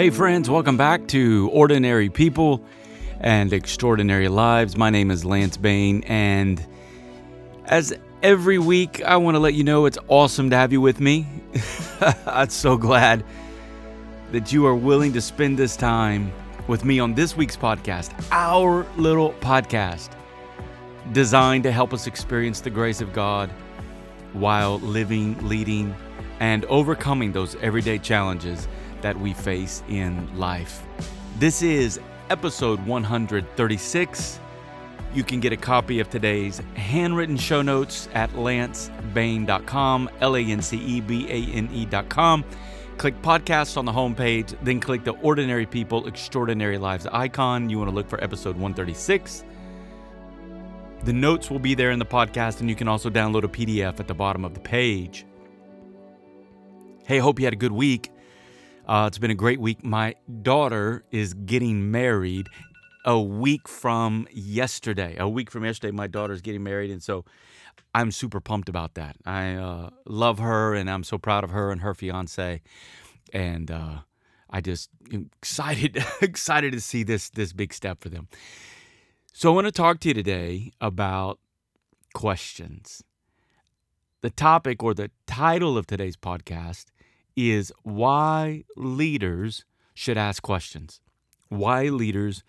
Hey, friends, welcome back to Ordinary People and Extraordinary Lives. My name is Lance Bane, and as every week, I want to let you know it's awesome to have you with me. I'm so glad that you are willing to spend this time with me on this week's podcast, our little podcast designed to help us experience the grace of God while living, leading, and overcoming those everyday challenges that we face in life. This is episode 136. You can get a copy of today's handwritten show notes at lancebane.com, L A N C E B A N E.com. Click podcasts on the homepage, then click the Ordinary People, Extraordinary Lives icon. You want to look for episode 136. The notes will be there in the podcast, and you can also download a PDF at the bottom of the page. Hey, hope you had a good week. Uh, it's been a great week. My daughter is getting married a week from yesterday. A week from yesterday, my daughter's getting married, and so I'm super pumped about that. I uh, love her, and I'm so proud of her and her fiance, and uh, I just excited excited to see this this big step for them. So I want to talk to you today about questions. The topic or the title of today's podcast is why leaders should ask questions. Why leaders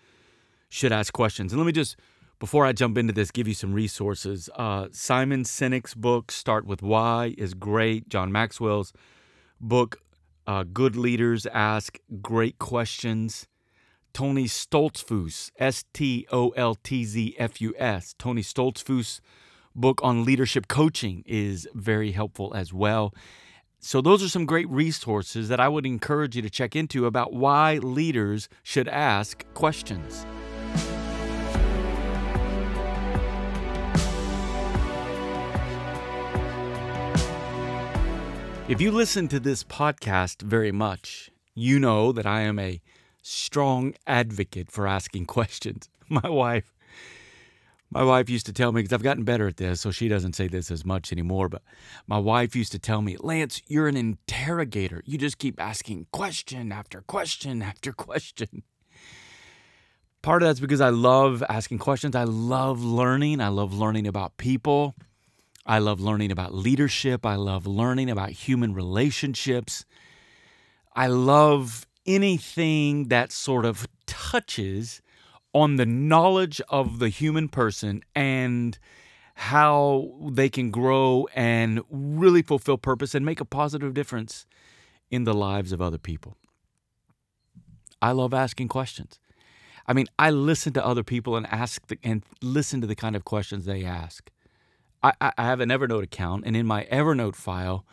should ask questions. And let me just, before I jump into this, give you some resources. Uh, Simon Sinek's book, Start With Why, is great. John Maxwell's book, uh, Good Leaders Ask Great Questions. Tony Stoltzfus, S T O L T Z F U S. Tony Stoltzfus' book on leadership coaching is very helpful as well. So, those are some great resources that I would encourage you to check into about why leaders should ask questions. If you listen to this podcast very much, you know that I am a strong advocate for asking questions. My wife my wife used to tell me, because I've gotten better at this, so she doesn't say this as much anymore, but my wife used to tell me, Lance, you're an interrogator. You just keep asking question after question after question. Part of that's because I love asking questions. I love learning. I love learning about people. I love learning about leadership. I love learning about human relationships. I love anything that sort of touches on the knowledge of the human person and how they can grow and really fulfill purpose and make a positive difference in the lives of other people. I love asking questions. I mean, I listen to other people and ask the, and listen to the kind of questions they ask. I, I have an Evernote account, and in my Evernote file,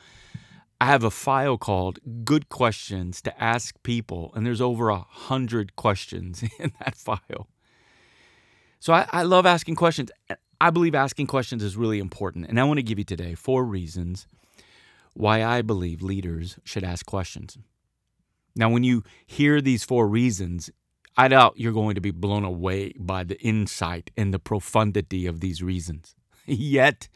I have a file called Good Questions to Ask People, and there's over a hundred questions in that file. So I, I love asking questions. I believe asking questions is really important. And I want to give you today four reasons why I believe leaders should ask questions. Now, when you hear these four reasons, I doubt you're going to be blown away by the insight and the profundity of these reasons. Yet,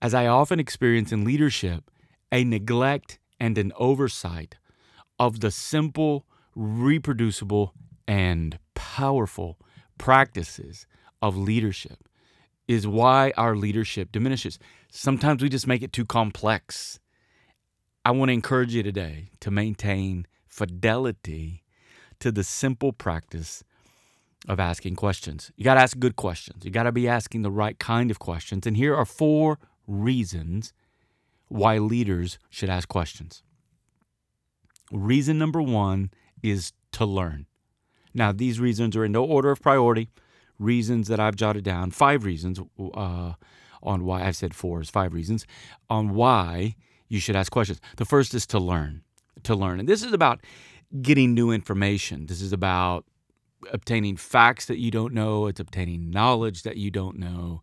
as I often experience in leadership, a neglect and an oversight of the simple, reproducible, and powerful practices of leadership is why our leadership diminishes. Sometimes we just make it too complex. I want to encourage you today to maintain fidelity to the simple practice of asking questions. You got to ask good questions. You got to be asking the right kind of questions. And here are four reasons why leaders should ask questions. Reason number one is to learn. Now, these reasons are in no order of priority. Reasons that I've jotted down, five reasons uh, on why I've said four is five reasons on why you should ask questions. The first is to learn, to learn. And this is about getting new information. This is about obtaining facts that you don't know, it's obtaining knowledge that you don't know.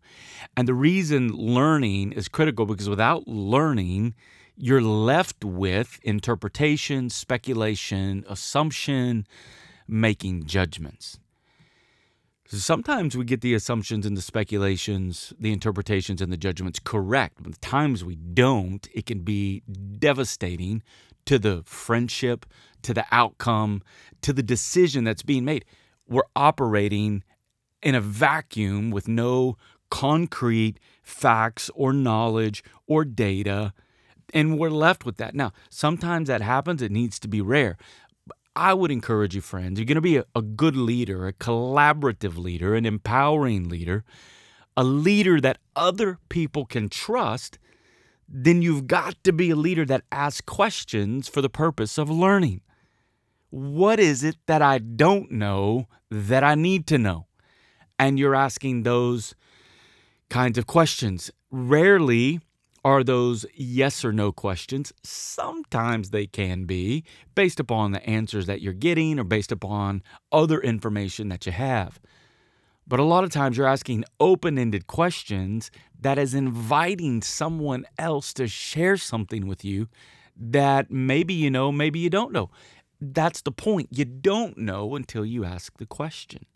And the reason learning is critical because without learning, you're left with interpretation, speculation, assumption, making judgments. Sometimes we get the assumptions and the speculations, the interpretations and the judgments correct. But the times we don't, it can be devastating to the friendship, to the outcome, to the decision that's being made. We're operating in a vacuum with no concrete facts or knowledge or data. And we're left with that. Now, sometimes that happens, it needs to be rare. I would encourage you, friends, you're going to be a, a, good leader, a collaborative leader, an empowering leader, a leader that other people can trust. Then you've got to be a leader that asks questions for the purpose of learning. What is it that I don't know that I need to know? And you're asking those kinds of questions. Rarely are those yes or no questions. Sometimes they can be based upon the answers that you're getting or based upon other information that you have. But a lot of times you're asking open ended questions that is inviting someone else to share something with you that maybe you know, maybe you don't know. That's the point. You don't know until you ask the question.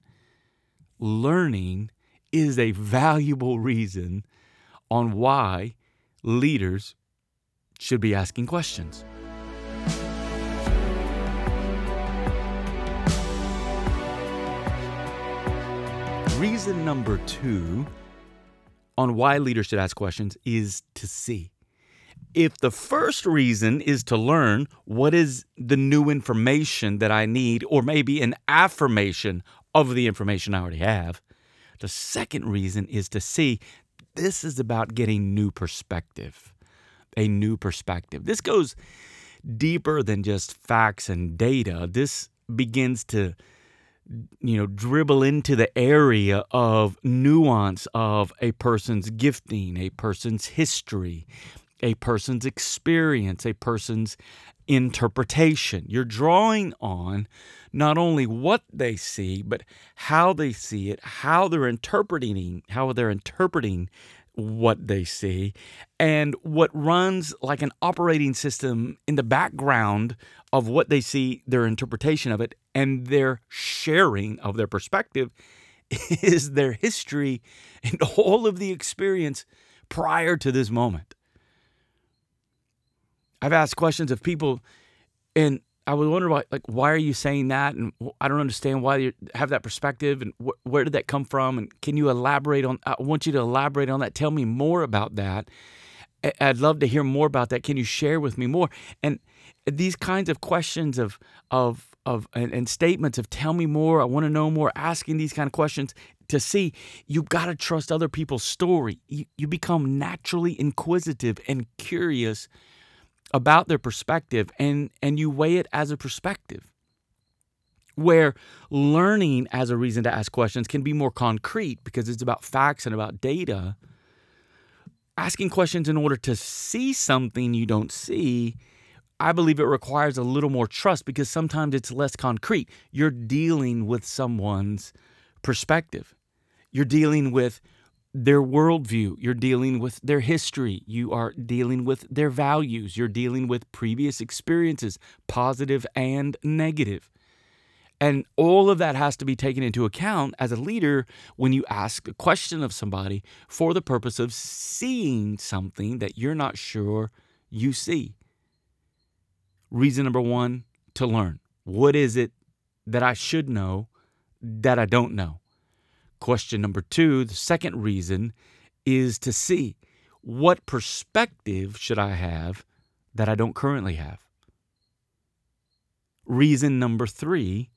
Learning is a valuable reason on why leaders should be asking questions. Reason number two on why leaders should ask questions is to see. If the first reason is to learn what is the new information that I need, or maybe an affirmation of the information I already have, the second reason is to see this is about getting new perspective, a new perspective. This goes deeper than just facts and data. This begins to you know dribble into the area of nuance of a person's gifting, a person's history, a person's experience, a person's interpretation. You're drawing on not only what they see, but how they see it, how they're interpreting, how they're interpreting what they see, and what runs like an operating system in the background of what they see, their interpretation of it, and their sharing of their perspective is their history and all of the experience prior to this moment. I've asked questions of people, and I was wondering, why, like, why are you saying that? And I don't understand why you have that perspective, and wh- where did that come from? And can you elaborate on? I want you to elaborate on that. Tell me more about that. I'd love to hear more about that. Can you share with me more? And these kinds of questions of of of and, and statements of tell me more. I want to know more. Asking these kind of questions to see you've got to trust other people's story. You, you become naturally inquisitive and curious about their perspective and and you weigh it as a perspective where learning as a reason to ask questions can be more concrete because it's about facts and about data asking questions in order to see something you don't see I believe it requires a little more trust because sometimes it's less concrete. You're dealing with someone's perspective. You're dealing with their worldview, you're dealing with their history, you are dealing with their values, you're dealing with previous experiences, positive and negative. And all of that has to be taken into account as a leader when you ask a question of somebody for the purpose of seeing something that you're not sure you see. Reason number one to learn. What is it that I should know that I don't know? Question number two, the second reason is to see what perspective should I have that I don't currently have. Reason number three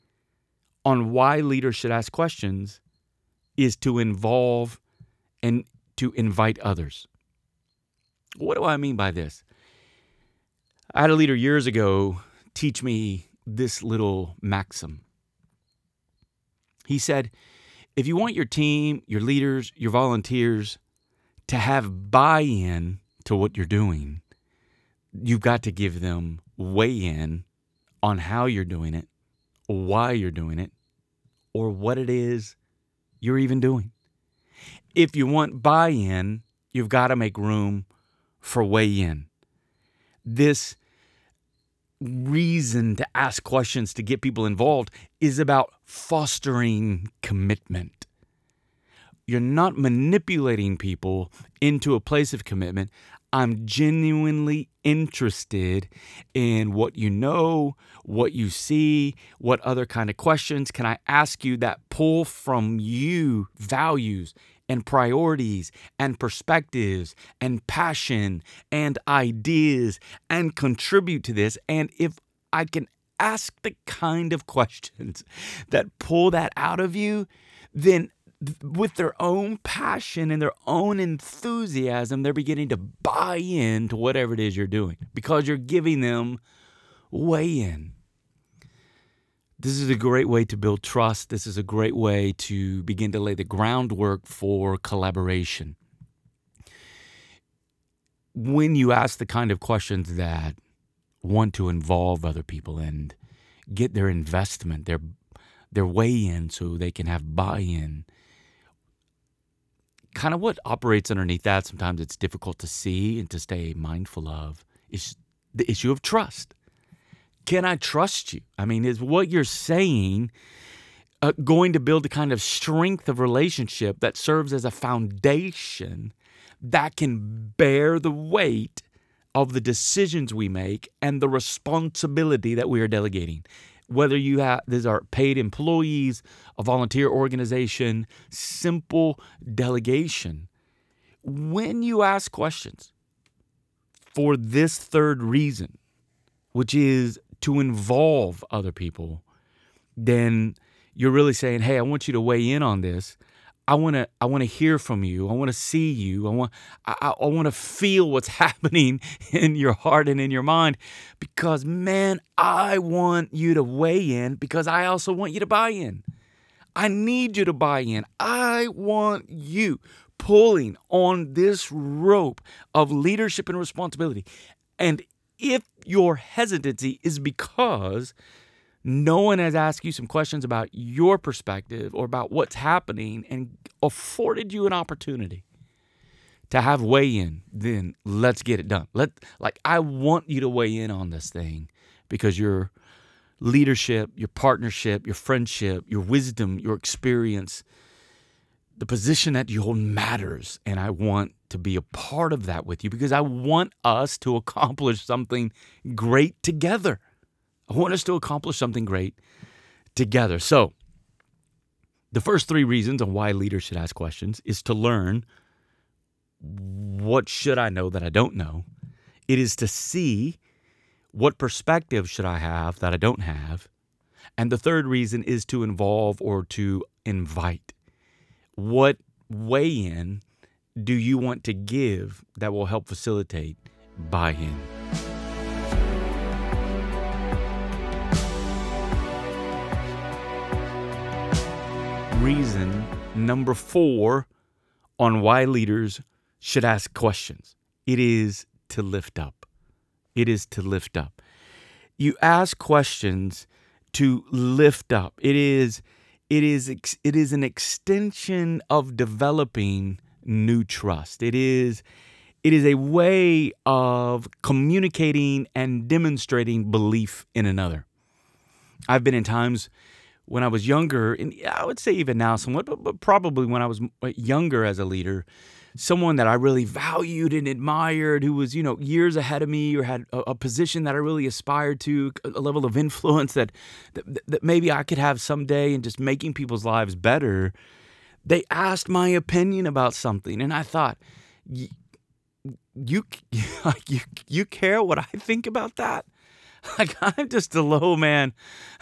on why leaders should ask questions is to involve and to invite others. What do I mean by this? I had a leader years ago teach me this little maxim. He said, if you want your team, your leaders, your volunteers to have buy in to what you're doing, you've got to give them weigh in on how you're doing it, why you're doing it, or what it is you're even doing. If you want buy in, you've got to make room for weigh in. This reason to ask questions to get people involved is about fostering commitment. you're not manipulating people into a place of commitment. I'm genuinely interested in what you know, what you see, what other kind of questions can I ask you that pull from you values and priorities and perspectives and passion and ideas and contribute to this. And if I can ask the kind of questions that pull that out of you, then with their own passion and their own enthusiasm, they're beginning to buy in to whatever it is you're doing because you're giving them weigh in. This is a great way to build trust. This is a great way to begin to lay the groundwork for collaboration. When you ask the kind of questions that want to involve other people and get their investment, their their weigh in so they can have buy-in kind of what operates underneath that, sometimes it's difficult to see and to stay mindful of, is the issue of trust. Can I trust you? I mean, is what you're saying uh, going to build a kind of strength of relationship that serves as a foundation that can bear the weight of the decisions we make and the responsibility that we are delegating? whether you have these are paid employees, a volunteer organization, simple delegation. When you ask questions for this third reason, which is to involve other people, then you're really saying, "Hey, I want you to weigh in on this." I want to I want to hear from you. I want to see you. I want I, I want to feel what's happening in your heart and in your mind because man, I want you to weigh in because I also want you to buy in. I need you to buy in. I want you pulling on this rope of leadership and responsibility. And if your hesitancy is because no one has asked you some questions about your perspective or about what's happening and afforded you an opportunity to have weigh in, then let's get it done. Let like I want you to weigh in on this thing because your leadership, your partnership, your friendship, your wisdom, your experience, the position that you hold matters and I want to be a part of that with you because I want us to accomplish something great together. I want us to accomplish something great together. So, the first three reasons on why leaders should ask questions is to learn what should I know that I don't know. It is to see what perspective should I have that I don't have. And the third reason is to involve or to invite. What weigh in do you want to give that will help facilitate buy in? reason number four on why leaders should ask questions it is to lift up. It is to lift up. You ask questions to lift up. It is it is it is an extension of developing new trust. It is it is a way of communicating and demonstrating belief in another. I've been in times when I was younger, and I would say even now somewhat, but, but probably when I was uh, younger as a leader, someone that I really valued and admired, who was, you know, years ahead of me or had a, a position that I really aspired to, a level of influence that, that, that maybe I could have someday in just making people's lives better. They asked my opinion about something, and I thought, you, you, you, care what I think about that? like I'm just a low man.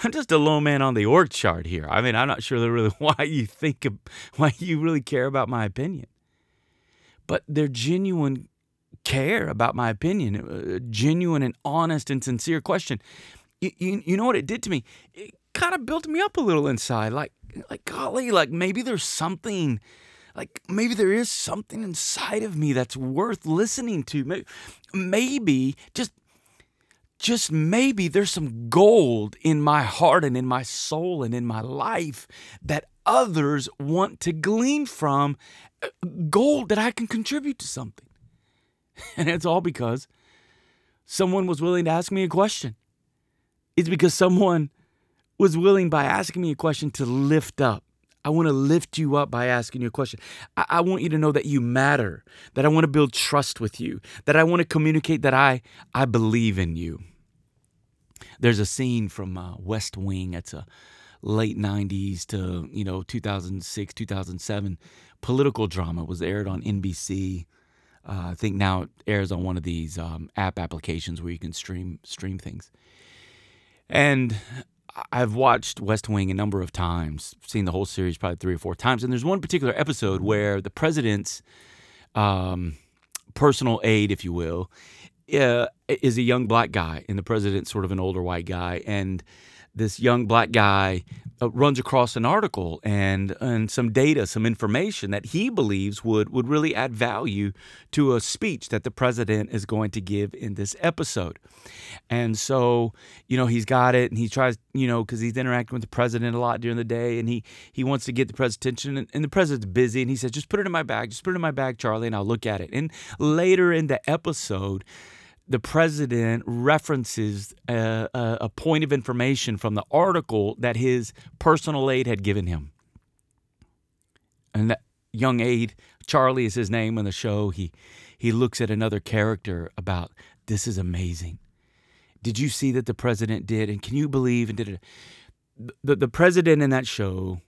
I'm just a low man on the org chart here. I mean, I'm not sure really why you think why you really care about my opinion. But they're genuine care about my opinion, a genuine and honest and sincere question. You, you, you know what it did to me? It kind of built me up a little inside. Like like golly, like maybe there's something like maybe there is something inside of me that's worth listening to. Maybe, maybe just just maybe there's some gold in my heart and in my soul and in my life that others want to glean from, uh, gold that I can contribute to something. And it's all because someone was willing to ask me a question. It's because someone was willing by asking me a question to lift up. I want to lift you up by asking you a question. I, I, want you to know that you matter, that I want to build trust with you, that I want to communicate that I, I believe in you. There's a scene from uh, West Wing. It's a late 90s to, you know, 2006, 2007 political drama. It was aired on NBC. Uh, I think now it airs on one of these um, app applications where you can stream stream things. And I've watched West Wing a number of times, seen the whole series probably three or four times. And there's one particular episode where the president's um, personal aide, if you will, uh, is a young black guy, and the president's sort of an older white guy. And this young black guy uh, runs across an article and and some data, some information that he believes would would really add value to a speech that the president is going to give in this episode. And so, you know, he's got it and he tries, you know, because he's interacting with the president a lot during the day and he he wants to get the president's attention and, and the president's busy and he says, just put it in my bag, just put it in my bag, Charlie, and I'll look at it. And later in the episode, the president references a, a, a, point of information from the article that his personal aide had given him. And that young aide, Charlie is his name in the show, he, he looks at another character about this is amazing. Did you see that the president did? And can you believe and did it? The, the president in that show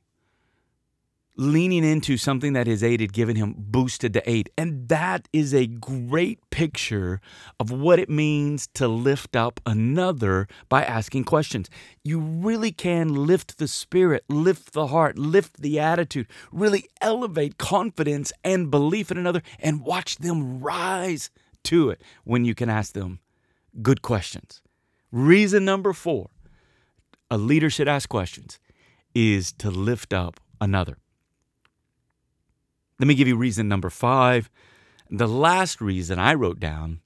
leaning into something that his aide had given him boosted the aide. And that is a great picture of what it means to lift up another by asking questions. You really can lift the spirit, lift the heart, lift the attitude, really elevate confidence and belief in another and watch them rise to it when you can ask them good questions. Reason number four a leader should ask questions is to lift up another. Let me give you reason number five. The last reason I wrote down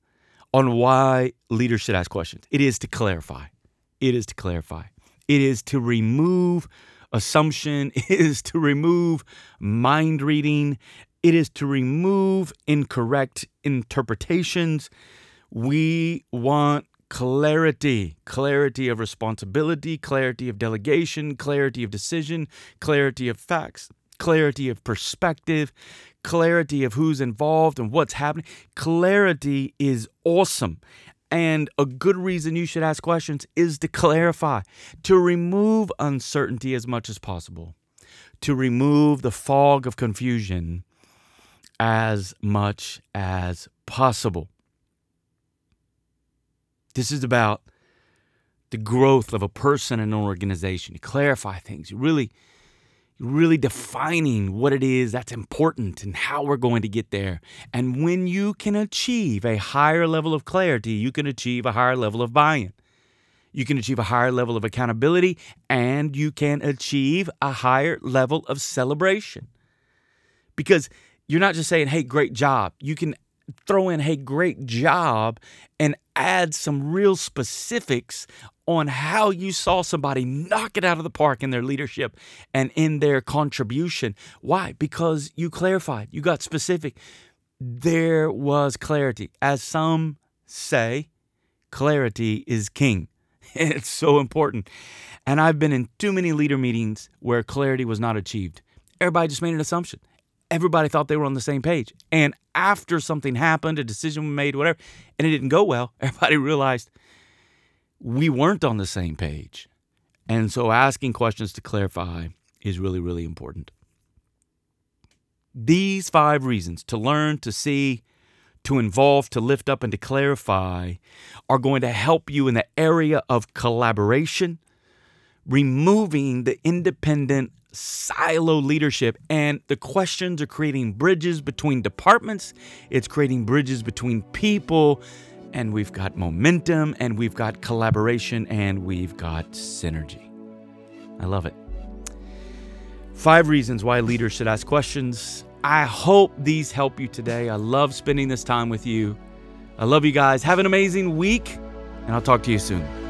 on why leaders should ask questions it is to clarify. It is to clarify. It is to remove assumption. It is to remove mind reading. It is to remove incorrect interpretations. We want clarity clarity of responsibility, clarity of delegation, clarity of decision, clarity of facts clarity of perspective, clarity of who's involved and what's happening. Clarity is awesome. And a good reason you should ask questions is to clarify, to remove uncertainty as much as possible, to remove the fog of confusion as much as possible. This is about the growth of a person and an organization. You clarify things. You really really defining what it is that's important and how we're going to get there. And when you can achieve a higher level of clarity, you can achieve a higher level of buy in. You can achieve a higher level of accountability and you can achieve a higher level of celebration. Because you're not just saying, hey, great job. You can throw in, hey, great job, and add some real specifics on how you saw somebody knock it out of the park in their leadership and in their contribution. Why? Because you clarified, you got specific. There was clarity. As some say, clarity is king. It's so important. And I've been in too many leader meetings where clarity was not achieved. Everybody just made an assumption everybody thought they were on the same page. And after something happened, a decision was made, whatever, and it didn't go well, everybody realized we weren't on the same page. And so asking questions to clarify is really, really important. These five reasons to learn, to see, to involve, to lift up, and to clarify are going to help you in the area of collaboration, removing the independent silo leadership. And the questions are creating bridges between departments, it's creating bridges between people. And we've got momentum, and we've got collaboration, and we've got synergy. I love it. Five reasons why leaders should ask questions. I hope these help you today. I love spending this time with you. I love you guys. Have an amazing week, and I'll talk to you soon.